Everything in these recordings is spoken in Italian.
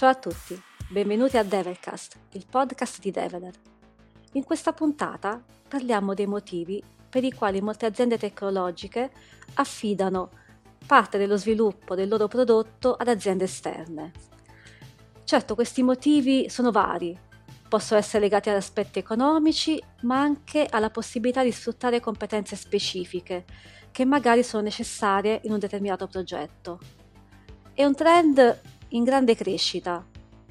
Ciao a tutti, benvenuti a Develcast, il podcast di Develer. In questa puntata parliamo dei motivi per i quali molte aziende tecnologiche affidano parte dello sviluppo del loro prodotto ad aziende esterne. Certo, questi motivi sono vari, possono essere legati ad aspetti economici, ma anche alla possibilità di sfruttare competenze specifiche che magari sono necessarie in un determinato progetto. È un trend in grande crescita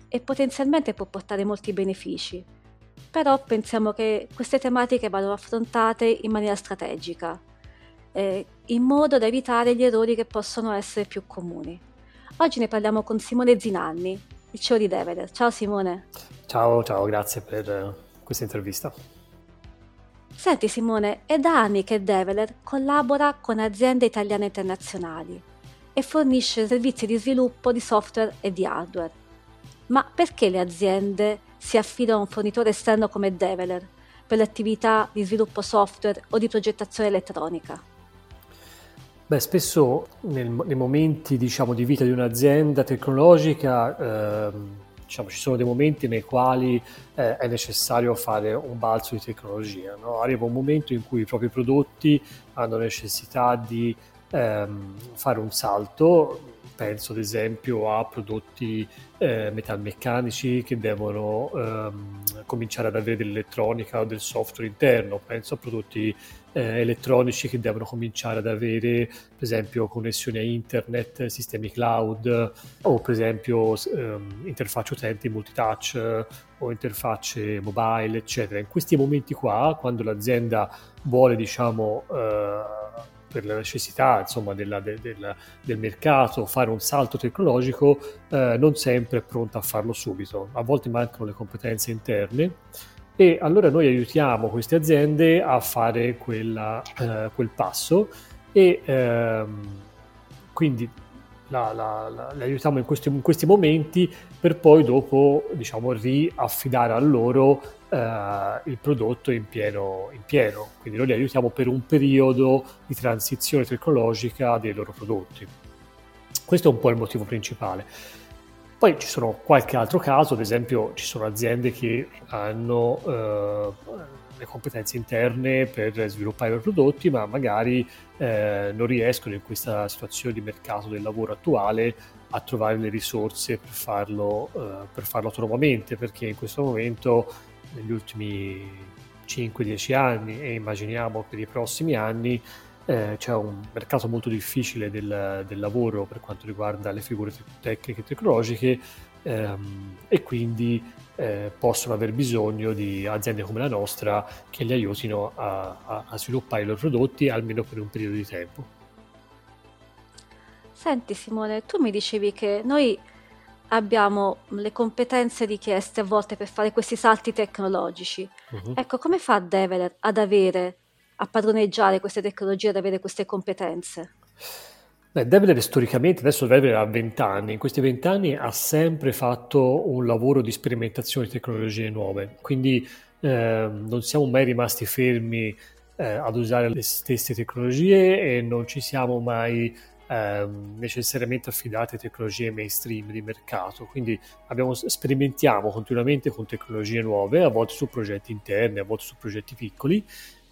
e potenzialmente può portare molti benefici, però pensiamo che queste tematiche vadano affrontate in maniera strategica, eh, in modo da evitare gli errori che possono essere più comuni. Oggi ne parliamo con Simone Zinanni, il CEO di Develer. Ciao Simone. Ciao, ciao, grazie per eh, questa intervista. Senti Simone, è da anni che Develer collabora con aziende italiane internazionali e fornisce servizi di sviluppo di software e di hardware. Ma perché le aziende si affidano a un fornitore esterno come Develer per le attività di sviluppo software o di progettazione elettronica? Beh, spesso nel, nei momenti diciamo, di vita di un'azienda tecnologica eh, diciamo, ci sono dei momenti nei quali eh, è necessario fare un balzo di tecnologia. No? Arriva un momento in cui i propri prodotti hanno necessità di ehm, fare un salto, penso ad esempio a prodotti eh, metalmeccanici che devono ehm, cominciare ad avere dell'elettronica o del software interno, penso a prodotti eh, elettronici che devono cominciare ad avere per esempio connessioni a internet, sistemi cloud o per esempio ehm, interfacce utenti multitouch o interfacce mobile eccetera. In questi momenti qua quando l'azienda vuole diciamo eh, per la necessità insomma, della, de, della, del mercato, fare un salto tecnologico, eh, non sempre è pronta a farlo subito. A volte mancano le competenze interne e allora noi aiutiamo queste aziende a fare quella, eh, quel passo e ehm, quindi la, la, la, le aiutiamo in questi, in questi, momenti per poi dopo diciamo riaffidare a loro il prodotto in pieno, in pieno. Quindi noi li aiutiamo per un periodo di transizione tecnologica dei loro prodotti. Questo è un po' il motivo principale. Poi ci sono qualche altro caso, ad esempio ci sono aziende che hanno eh, le competenze interne per sviluppare i prodotti, ma magari eh, non riescono in questa situazione di mercato del lavoro attuale a trovare le risorse per farlo, eh, per farlo autonomamente, perché in questo momento, negli ultimi 5-10 anni e immaginiamo per i prossimi anni, eh, c'è un mercato molto difficile del, del, lavoro per quanto riguarda le figure tecniche e tecnologiche ehm, e quindi eh, possono aver bisogno di aziende come la nostra che li aiutino a, a, a sviluppare i loro prodotti almeno per un periodo di tempo. Senti Simone, tu mi dicevi che noi abbiamo le competenze richieste a volte per fare questi salti tecnologici. Uh-huh. Ecco, come fa Develer ad avere a padroneggiare queste tecnologie, ad avere queste competenze? Beh, Develer storicamente, adesso Develer ha 20 anni, in questi 20 anni ha sempre fatto un lavoro di sperimentazione di tecnologie nuove, quindi eh, non siamo mai rimasti fermi eh, ad usare le stesse tecnologie e non ci siamo mai eh, necessariamente affidati a tecnologie mainstream di mercato, quindi abbiamo, sperimentiamo continuamente con tecnologie nuove, a volte su progetti interni, a volte su progetti piccoli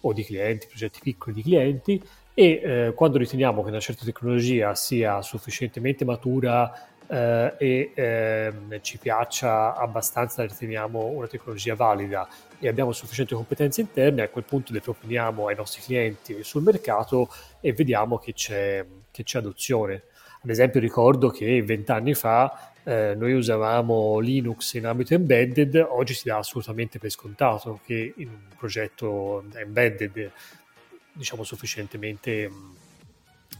o di clienti, progetti piccoli di clienti e eh, quando riteniamo che una certa tecnologia sia sufficientemente matura eh, e eh, ci piaccia abbastanza, riteniamo una tecnologia valida e abbiamo sufficienti competenze interne, a quel punto le proponiamo ai nostri clienti sul mercato e vediamo che c'è, che c'è adozione. Ad esempio ricordo che vent'anni fa eh, noi usavamo Linux in ambito embedded, oggi si dà assolutamente per scontato che in un progetto embedded diciamo sufficientemente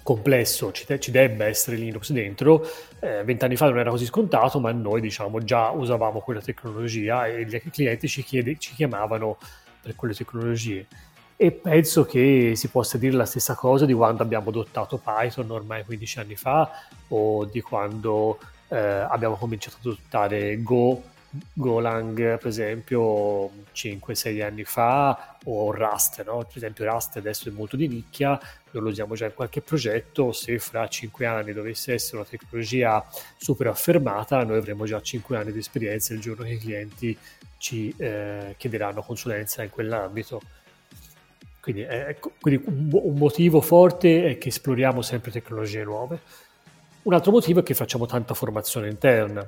complesso ci, de- ci, debba essere Linux dentro. Eh, vent'anni fa non era così scontato, ma noi diciamo già usavamo quella tecnologia e gli clienti ci, chiede- ci chiamavano per quelle tecnologie. E penso che si possa dire la stessa cosa di quando abbiamo adottato Python ormai 15 anni fa o di quando eh, abbiamo cominciato ad adottare Go Golang per esempio 5-6 anni fa o Rust, no? per esempio Rust adesso è molto di nicchia, lo usiamo già in qualche progetto, se fra 5 anni dovesse essere una tecnologia super affermata noi avremo già 5 anni di esperienza il giorno che i clienti ci eh, chiederanno consulenza in quell'ambito. Quindi, eh, quindi un motivo forte è che esploriamo sempre tecnologie nuove. Un altro motivo è che facciamo tanta formazione interna.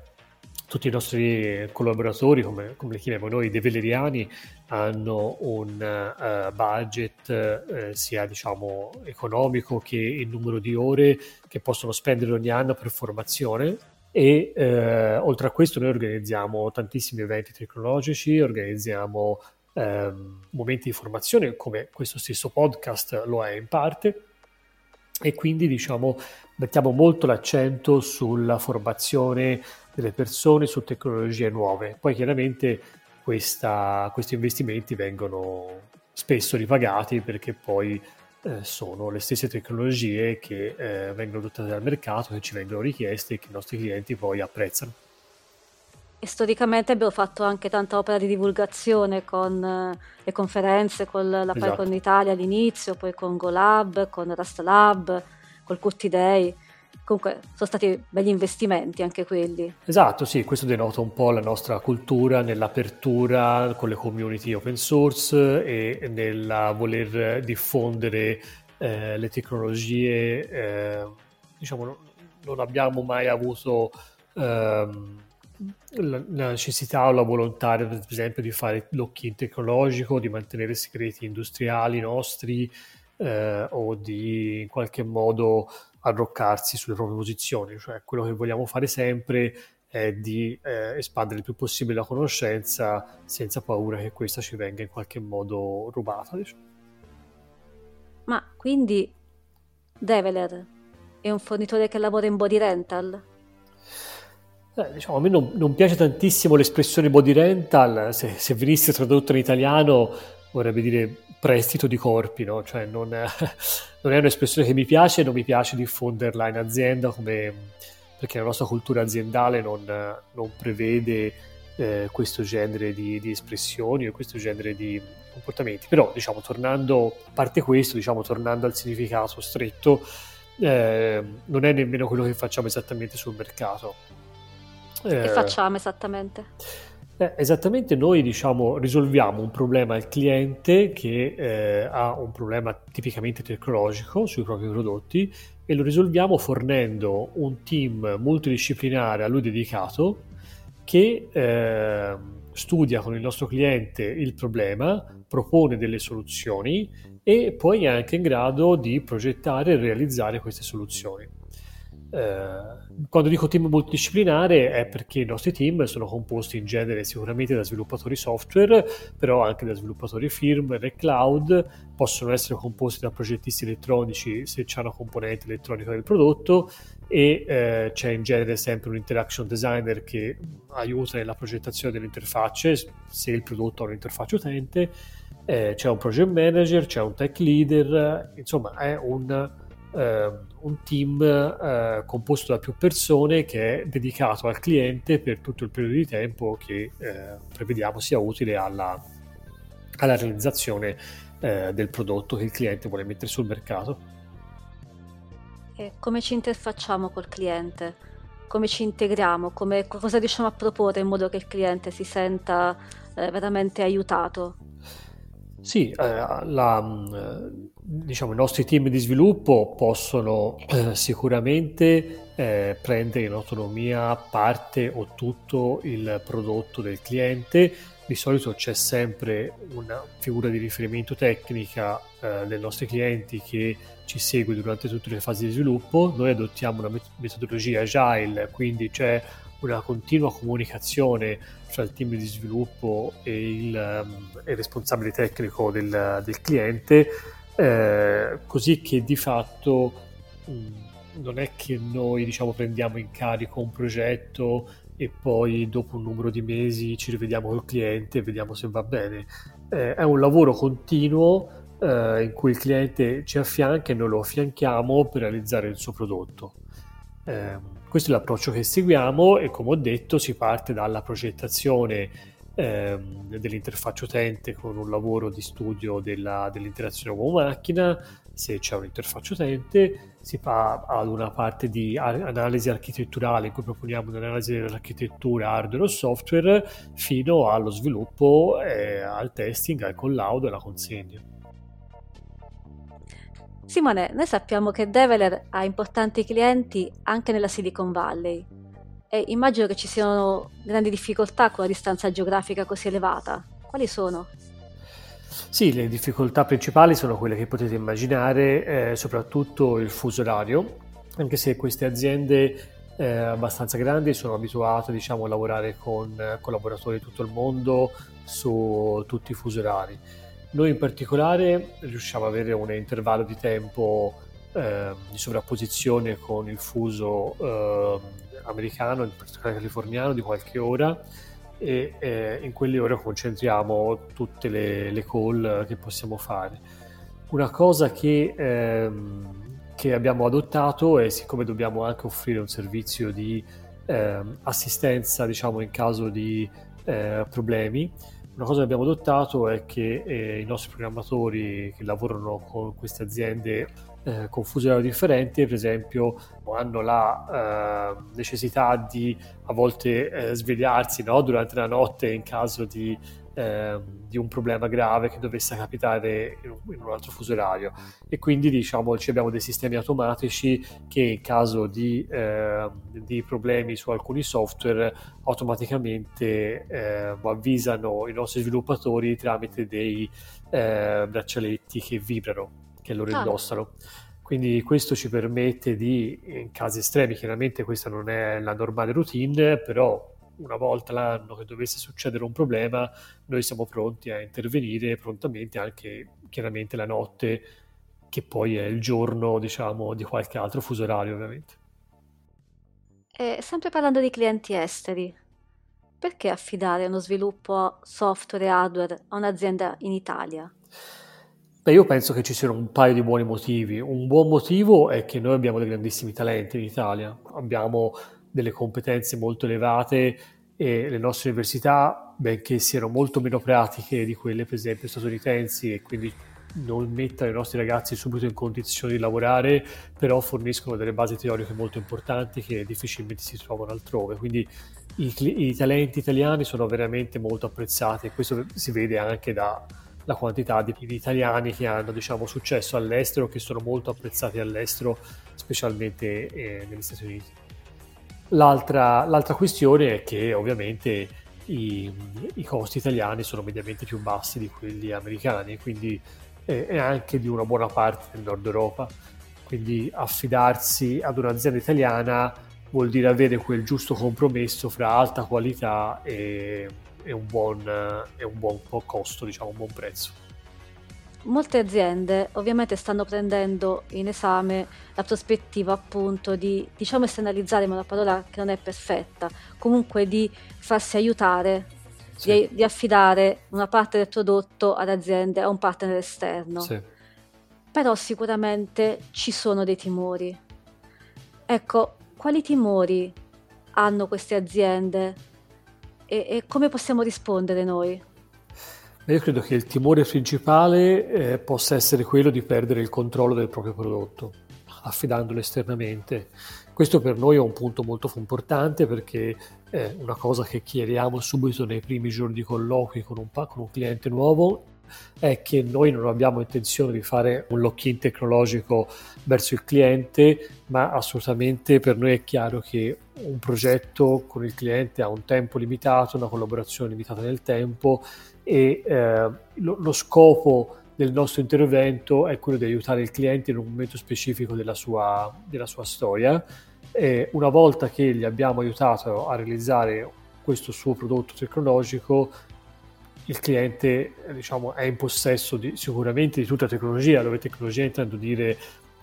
Tutti i nostri collaboratori, come, come li chiamiamo noi, develeriani, hanno un uh, budget uh, sia diciamo, economico che il numero di ore che possono spendere ogni anno per formazione. E uh, oltre a questo noi organizziamo tantissimi eventi tecnologici, organizziamo ehm, momenti di formazione come questo stesso podcast lo è in parte. E quindi diciamo mettiamo molto l'accento sulla formazione delle persone su tecnologie nuove. Poi chiaramente questa, questi investimenti vengono spesso ripagati perché poi eh, sono le stesse tecnologie che eh, vengono adottate dal mercato, che ci vengono richieste e che i nostri clienti poi apprezzano. E storicamente abbiamo fatto anche tanta opera di divulgazione con eh, le conferenze, con la esatto. PyCon Italia all'inizio, poi con GoLab, con Rust Lab, col Curti Day. Comunque sono stati begli investimenti anche quelli. Esatto, sì, questo denota un po' la nostra cultura nell'apertura con le community open source e nel voler diffondere eh, le tecnologie. Eh, diciamo, non abbiamo mai avuto... Ehm, la necessità o la volontà, per esempio, di fare lock-in tecnologico, di mantenere segreti industriali nostri eh, o di in qualche modo arroccarsi sulle proprie posizioni. Cioè, quello che vogliamo fare sempre è di eh, espandere il più possibile la conoscenza senza paura che questa ci venga in qualche modo rubata. Diciamo. Ma quindi Develer è un fornitore che lavora in body rental? Eh, diciamo, a me non, non, piace tantissimo l'espressione body rental, se, se, venisse tradotto in italiano vorrebbe dire prestito di corpi, no? cioè non è, non è, un'espressione che mi piace, non mi piace diffonderla in azienda come, perché la nostra cultura aziendale non, non prevede eh, questo genere di, di, espressioni o questo genere di comportamenti. Però, diciamo, tornando, a parte questo, diciamo, tornando al significato stretto, eh, non è nemmeno quello che facciamo esattamente sul mercato che eh, facciamo esattamente? Eh, esattamente noi diciamo risolviamo un problema al cliente che eh, ha un problema tipicamente tecnologico sui propri prodotti e lo risolviamo fornendo un team multidisciplinare a lui dedicato che eh, studia con il nostro cliente il problema, propone delle soluzioni e poi è anche in grado di progettare e realizzare queste soluzioni. Eh, quando dico team multidisciplinare è perché i nostri team sono composti in genere sicuramente da sviluppatori software, però anche da sviluppatori firmware e cloud, possono essere composti da progettisti elettronici se c'è una componente elettronica del prodotto e eh, c'è in genere sempre un interaction designer che aiuta nella progettazione delle interfacce se il prodotto ha un'interfaccia utente, eh, c'è un project manager, c'è un tech leader, insomma è un eh, un team eh, composto da più persone che è dedicato al cliente per tutto il periodo di tempo che eh, prevediamo sia utile alla, alla realizzazione eh, del prodotto che il cliente vuole mettere sul mercato. E come ci interfacciamo col cliente? Come ci integriamo? Come, cosa riusciamo a proporre in modo che il cliente si senta eh, veramente aiutato? Sì, eh, la, diciamo, i nostri team di sviluppo possono eh, sicuramente eh, prendere in autonomia parte o tutto il prodotto del cliente. Di solito c'è sempre una figura di riferimento tecnica eh, dei nostri clienti che ci segue durante tutte le fasi di sviluppo. Noi adottiamo una metodologia agile, quindi c'è una continua comunicazione tra il team di sviluppo e il, um, il responsabile tecnico del, del cliente, eh, così che di fatto mh, non è che noi diciamo, prendiamo in carico un progetto e poi dopo un numero di mesi ci rivediamo col cliente e vediamo se va bene. Eh, è un lavoro continuo eh, in cui il cliente ci affianca e noi lo affianchiamo per realizzare il suo prodotto. Eh, Questo è l'approccio che seguiamo e come ho detto si parte dalla progettazione ehm, dell'interfaccia utente con un lavoro di studio della, dell'interazione uomo-macchina, se c'è un'interfaccia utente, si fa ad una parte di analisi architetturale in cui proponiamo un'analisi dell'architettura hardware o software fino allo sviluppo, eh, al testing, al collaudo e alla consegna. Simone, noi sappiamo che Develer ha importanti clienti anche nella Silicon Valley e immagino che ci siano grandi difficoltà con la distanza geografica così elevata. Quali sono? Sì, le difficoltà principali sono quelle che potete immaginare, eh, soprattutto il fuso orario, anche se queste aziende eh, abbastanza grandi sono abituate diciamo, a lavorare con collaboratori di tutto il mondo su tutti i fusi orari. Noi in particolare riusciamo ad avere un intervallo di tempo eh, di sovrapposizione con il fuso eh, americano, in particolare californiano, di qualche ora e eh, in quelle ore concentriamo tutte le, le, call che possiamo fare. Una cosa che, ehm, che, abbiamo adottato è siccome dobbiamo anche offrire un servizio di ehm, assistenza diciamo in caso di eh, problemi, una cosa che abbiamo adottato è che eh, i nostri programmatori che lavorano con queste aziende eh, con fusi orari differenti, per esempio, hanno la eh, necessità di a volte eh, svegliarsi no? durante la notte in caso di Ehm, di un problema grave che dovesse capitare in un, in un, altro fuso orario e quindi diciamo abbiamo dei sistemi automatici che in caso di, eh, di problemi su alcuni software automaticamente eh, avvisano i nostri sviluppatori tramite dei eh, braccialetti che vibrano che loro ah. indossano quindi questo ci permette di, in casi estremi, chiaramente questa non è la normale routine, però una volta l'anno che dovesse succedere un problema, noi siamo pronti a intervenire prontamente anche chiaramente la notte, che poi è il giorno, diciamo, di qualche altro fuso orario, ovviamente. E sempre parlando di clienti esteri, perché affidare uno sviluppo software e hardware a un'azienda in Italia? Beh, io penso che ci siano un paio di buoni motivi. Un buon motivo è che noi abbiamo dei grandissimi talenti in Italia. Abbiamo delle competenze molto elevate e le nostre università, benché siano molto meno pratiche di quelle per esempio statunitensi e quindi non mettono i nostri ragazzi subito in condizioni di lavorare, però forniscono delle basi teoriche molto importanti che difficilmente si trovano altrove. Quindi i, i talenti italiani sono veramente molto apprezzati e questo si vede anche dalla quantità di, di, italiani che hanno diciamo, successo all'estero, che sono molto apprezzati all'estero, specialmente eh, negli Stati Uniti. L'altra, l'altra, questione è che ovviamente i, i, costi italiani sono mediamente più bassi di quelli americani, quindi è, è anche di una buona parte del nord Europa. Quindi affidarsi ad un'azienda italiana vuol dire avere quel giusto compromesso fra alta qualità e, e, un, buon, e un buon costo, diciamo un buon prezzo. Molte aziende ovviamente stanno prendendo in esame la prospettiva appunto di, diciamo esternalizzare, ma una parola che non è perfetta, comunque di farsi aiutare, sì. di, di, affidare una parte del prodotto ad aziende, a un partner esterno. Sì. Però sicuramente ci sono dei timori. Ecco, quali timori hanno queste aziende e, e come possiamo rispondere noi? Io credo che il timore principale eh, possa essere quello di perdere il controllo del proprio prodotto, affidandolo esternamente. Questo per noi è un punto molto importante perché è una cosa che chiariamo subito nei primi giorni di colloqui con un, con un cliente nuovo è che noi non abbiamo intenzione di fare un lock-in tecnologico verso il cliente, ma assolutamente per noi è chiaro che un progetto con il cliente ha un tempo limitato, una collaborazione limitata nel tempo e eh, lo, lo, scopo del nostro intervento è quello di aiutare il cliente in un momento specifico della sua, della sua storia. E una volta che gli abbiamo aiutato a realizzare questo suo prodotto tecnologico, il cliente diciamo, è in possesso di, sicuramente di tutta la tecnologia, dove tecnologia intendo dire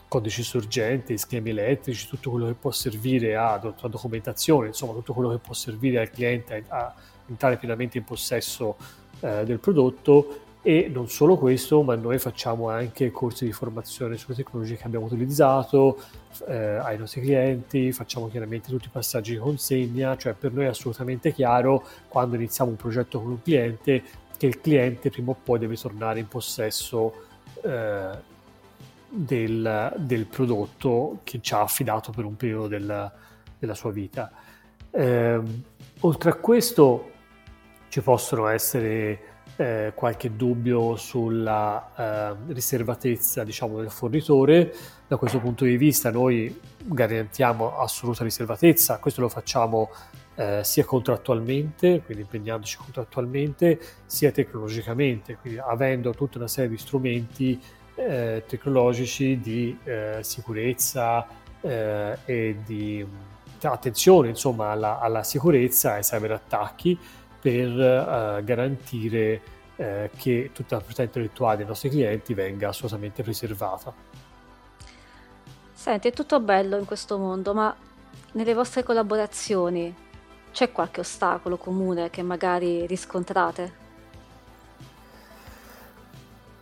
codici sorgenti, schemi elettrici, tutto quello che può servire a, a documentazione, insomma tutto quello che può servire al cliente a, a entrare pienamente in possesso eh, del prodotto, e non solo questo, ma noi facciamo anche corsi di formazione sulle tecnologie che abbiamo utilizzato eh, ai nostri clienti, facciamo chiaramente tutti i passaggi di consegna, cioè per noi è assolutamente chiaro quando iniziamo un progetto con un cliente che il cliente prima o poi deve tornare in possesso eh, del, del, prodotto che ci ha affidato per un periodo del, della sua vita. Eh, oltre a questo ci possono essere eh, qualche dubbio sulla eh, riservatezza diciamo, del fornitore. Da questo punto di vista noi garantiamo assoluta riservatezza, questo lo facciamo eh, sia contrattualmente, quindi impegnandoci contrattualmente, sia tecnologicamente, quindi avendo tutta una serie di strumenti eh, tecnologici di eh, sicurezza eh, e di attenzione insomma, alla, alla sicurezza e ai cyberattacchi per uh, garantire uh, che tutta la proprietà intellettuale dei nostri clienti venga assolutamente preservata. Senti, è tutto bello in questo mondo, ma nelle vostre collaborazioni c'è qualche ostacolo comune che magari riscontrate?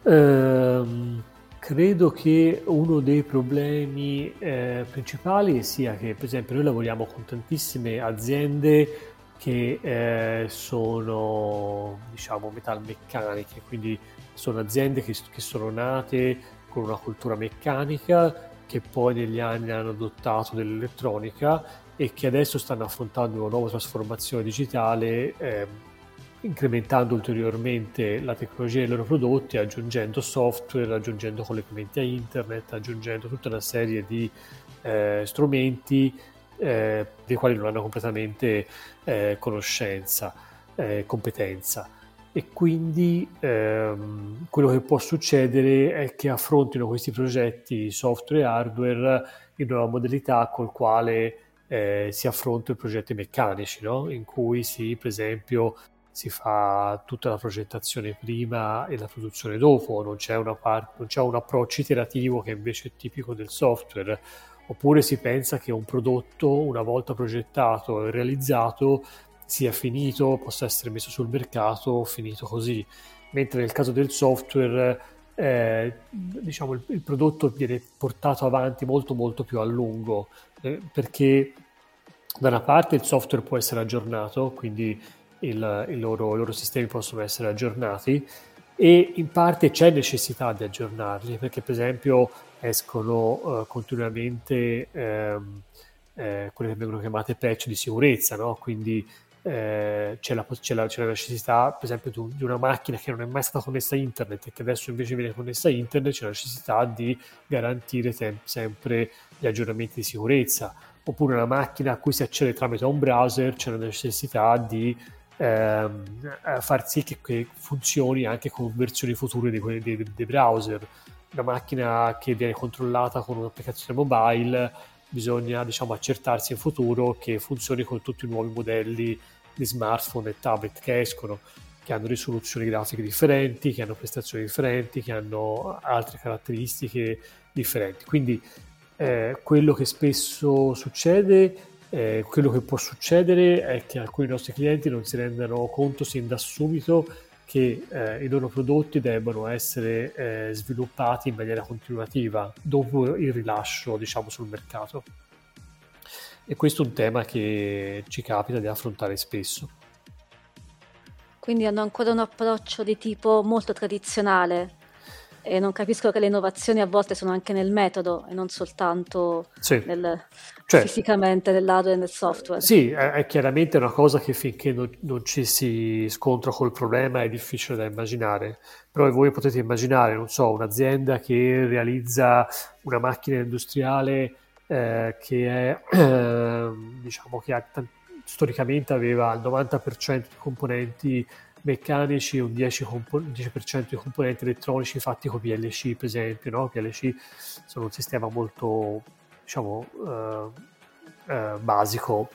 Um, credo che uno dei problemi eh, principali sia che, per esempio, noi lavoriamo con tantissime aziende che eh, sono diciamo metalmeccaniche, quindi sono aziende che, che, sono nate con una cultura meccanica che poi negli anni hanno adottato dell'elettronica e che adesso stanno affrontando una nuova trasformazione digitale eh, incrementando ulteriormente la tecnologia dei loro prodotti, aggiungendo software, aggiungendo collegamenti a internet, aggiungendo tutta una serie di eh, strumenti eh, dei quali non hanno completamente eh, conoscenza, eh, competenza. E quindi ehm, quello che può succedere è che affrontino questi progetti software e hardware in una modalità col quale eh, si affrontano i progetti meccanici, no? in cui si, per esempio, si fa tutta la progettazione prima e la produzione dopo, non c'è, part- non c'è un approccio iterativo che invece è tipico del software oppure si pensa che un prodotto una volta progettato e realizzato sia finito, possa essere messo sul mercato finito così, mentre nel caso del software eh, diciamo il, il, prodotto viene portato avanti molto molto più a lungo eh, perché da una parte il software può essere aggiornato, quindi il, il loro, i loro sistemi possono essere aggiornati e in parte c'è necessità di aggiornarli perché per esempio escono uh, continuamente ehm, eh, quelle che vengono chiamate patch di sicurezza, no? quindi eh, c'è, la, c'è, la, c'è, la, necessità, per esempio, di una macchina che non è mai stata connessa a internet e che adesso invece viene connessa a internet, c'è la necessità di garantire te- sempre gli aggiornamenti di sicurezza. Oppure una macchina a cui si accede tramite un browser, c'è la necessità di ehm, far sì che, che, funzioni anche con versioni future dei, dei, dei browser una macchina che viene controllata con un'applicazione mobile, bisogna diciamo, accertarsi in futuro che funzioni con tutti i nuovi modelli di smartphone e tablet che escono, che hanno risoluzioni grafiche differenti, che hanno prestazioni differenti, che hanno altre caratteristiche differenti. Quindi eh, quello che spesso succede, eh, quello che può succedere è che alcuni nostri clienti non si rendano conto sin da subito che eh, i loro prodotti debbano essere eh, sviluppati in maniera continuativa dopo il rilascio diciamo, sul mercato. E questo è un tema che ci capita di affrontare spesso. Quindi hanno ancora un approccio di tipo molto tradizionale e non capisco che le innovazioni a volte sono anche nel metodo e non soltanto sì. nel, cioè, fisicamente nell'hardware e nel software. Sì, è, è, chiaramente una cosa che finché non, non, ci si scontra col problema è difficile da immaginare, però voi potete immaginare, non so, un'azienda che realizza una macchina industriale eh, che è, eh, diciamo che ha, storicamente aveva il 90% di componenti meccanici un 10%, compo- 10% di componenti elettronici fatti con PLC, per esempio. No? PLC sono un sistema molto, diciamo, uh, uh, basico.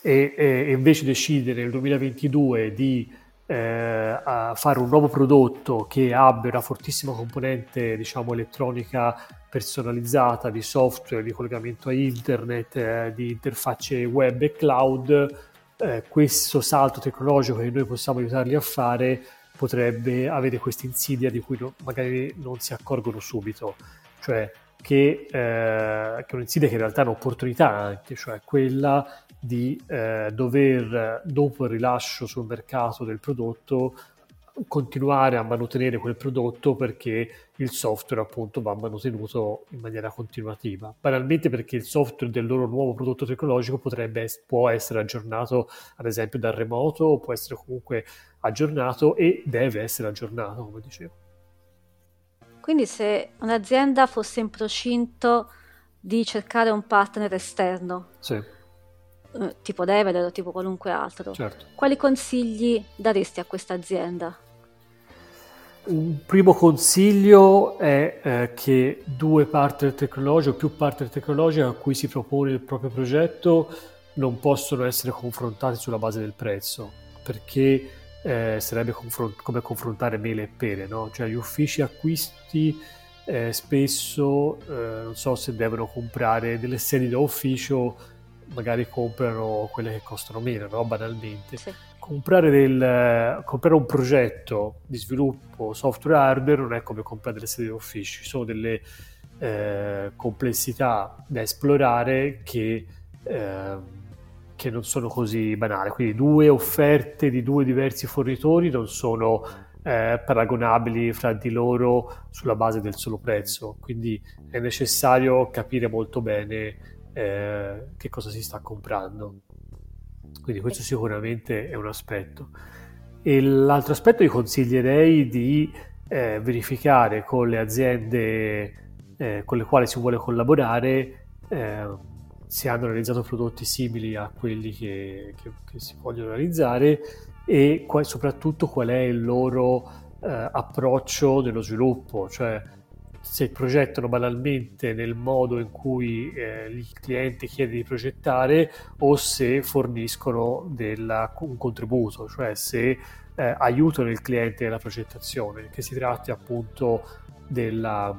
E, e, invece decidere nel 2022 di eh, fare un nuovo prodotto che abbia una fortissima componente diciamo elettronica personalizzata di software, di collegamento a internet, eh, di interfacce web e cloud eh, questo salto tecnologico che noi possiamo aiutarli a fare potrebbe avere questa insidia di cui no, magari non si accorgono subito, cioè che, eh, che è un'insidia che in realtà è un'opportunità anche, cioè quella di eh, dover, dopo il rilascio sul mercato del prodotto, continuare a mantenere quel prodotto perché il software appunto va mantenuto in maniera continuativa. Banalmente perché il software del loro nuovo prodotto tecnologico potrebbe, può essere aggiornato ad esempio dal remoto o può essere comunque aggiornato e deve essere aggiornato come dicevo. Quindi se un'azienda fosse in procinto di cercare un partner esterno, sì. eh, tipo Develer o tipo qualunque altro, certo. quali consigli daresti a questa azienda? Un primo consiglio è eh, che due partner tecnologici o più partner tecnologici a cui si propone il proprio progetto non possono essere confrontati sulla base del prezzo, perché eh, sarebbe confront- come confrontare mele e pere, no? Cioè gli uffici acquisti eh, spesso, eh, non so se devono comprare delle sedi da ufficio, magari comprano quelle che costano meno, no? Banalmente. Sì. Comprare, del, comprare, un progetto di sviluppo software hardware non è come comprare delle sedi da ufficio, ci sono delle eh, complessità da esplorare che ehm, che non sono così banali. Quindi due offerte di due diversi fornitori non sono eh, paragonabili fra di loro sulla base del solo prezzo, quindi è necessario capire molto bene eh, che cosa si sta comprando. Quindi questo sicuramente è un aspetto. E l'altro aspetto io consiglierei di eh, verificare con le aziende eh, con le quali si vuole collaborare eh, se hanno realizzato prodotti simili a quelli che, che, che si vogliono realizzare e qual, soprattutto qual è il loro eh, approccio nello sviluppo, cioè se progettano banalmente nel modo in cui eh, il cliente chiede di progettare o se forniscono della, un contributo, cioè se eh, aiutano il cliente nella progettazione, che si tratti appunto della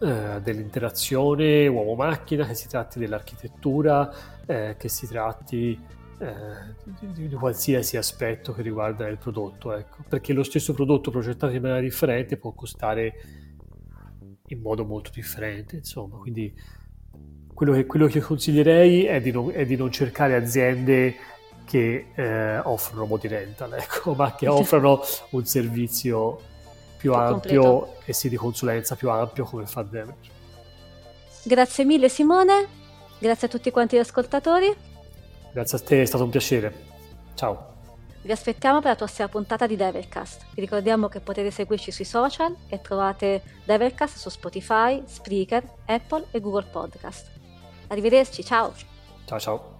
eh, dell'interazione uomo-macchina, che si tratti dell'architettura, eh, che si tratti eh, di, di, qualsiasi aspetto che riguarda il prodotto, ecco. perché lo stesso prodotto progettato in maniera differente può costare in modo molto differente, insomma, quindi quello che, quello che consiglierei è di, non, è di, non, cercare aziende che eh, offrono modi rental, ecco, ma che offrono un servizio più, ampio completo. e sì di consulenza più ampio come fa Demer. Grazie mille Simone, grazie a tutti quanti gli ascoltatori. Grazie a te, è stato un piacere. Ciao. Vi aspettiamo per la prossima puntata di Devercast. Vi ricordiamo che potete seguirci sui social e trovate Devercast su Spotify, Spreaker, Apple e Google Podcast. Arrivederci, ciao. Ciao ciao.